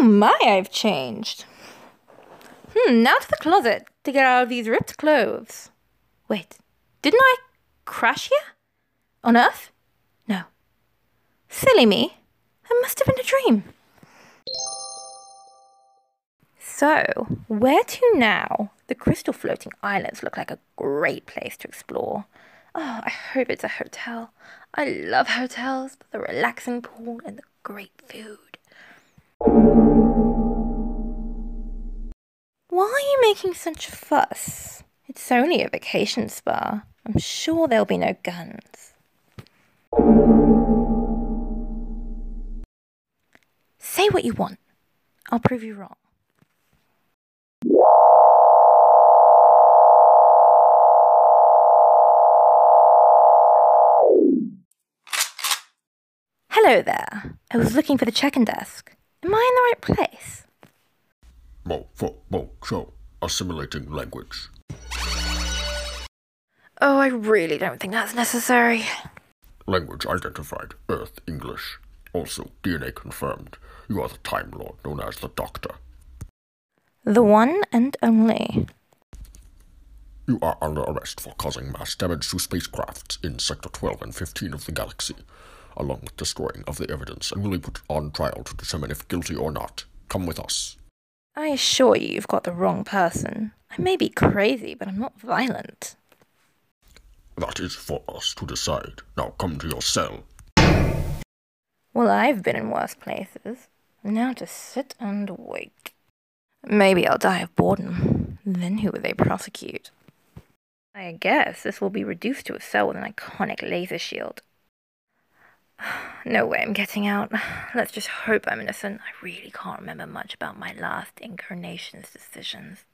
my, I've changed. Hmm, now to the closet to get out of these ripped clothes. Wait, didn't I crash here? On Earth? No. Silly me. It must have been a dream. So, where to now? The crystal floating islands look like a great place to explore. Oh, I hope it's a hotel. I love hotels, the relaxing pool and the great food. Why are you making such a fuss? It's only a vacation spa. I'm sure there'll be no guns. Say what you want. I'll prove you wrong. Hello there. I was looking for the check-in desk. Am I in the right place? Mo, fo, mo, show. Assimilating language. Oh, I really don't think that's necessary. Language identified. Earth English. Also, DNA confirmed. You are the Time Lord known as the Doctor. The one and only. You are under arrest for causing mass damage to spacecrafts in Sector 12 and 15 of the galaxy, along with destroying of the evidence, and will be put on trial to determine if guilty or not. Come with us. I assure you, you've got the wrong person. I may be crazy, but I'm not violent. That is for us to decide. Now come to your cell. Well, I've been in worse places. Now to sit and wait. Maybe I'll die of boredom. Then who will they prosecute? I guess this will be reduced to a cell with an iconic laser shield. No way I'm getting out. Let's just hope I'm innocent. I really can't remember much about my last incarnation's decisions.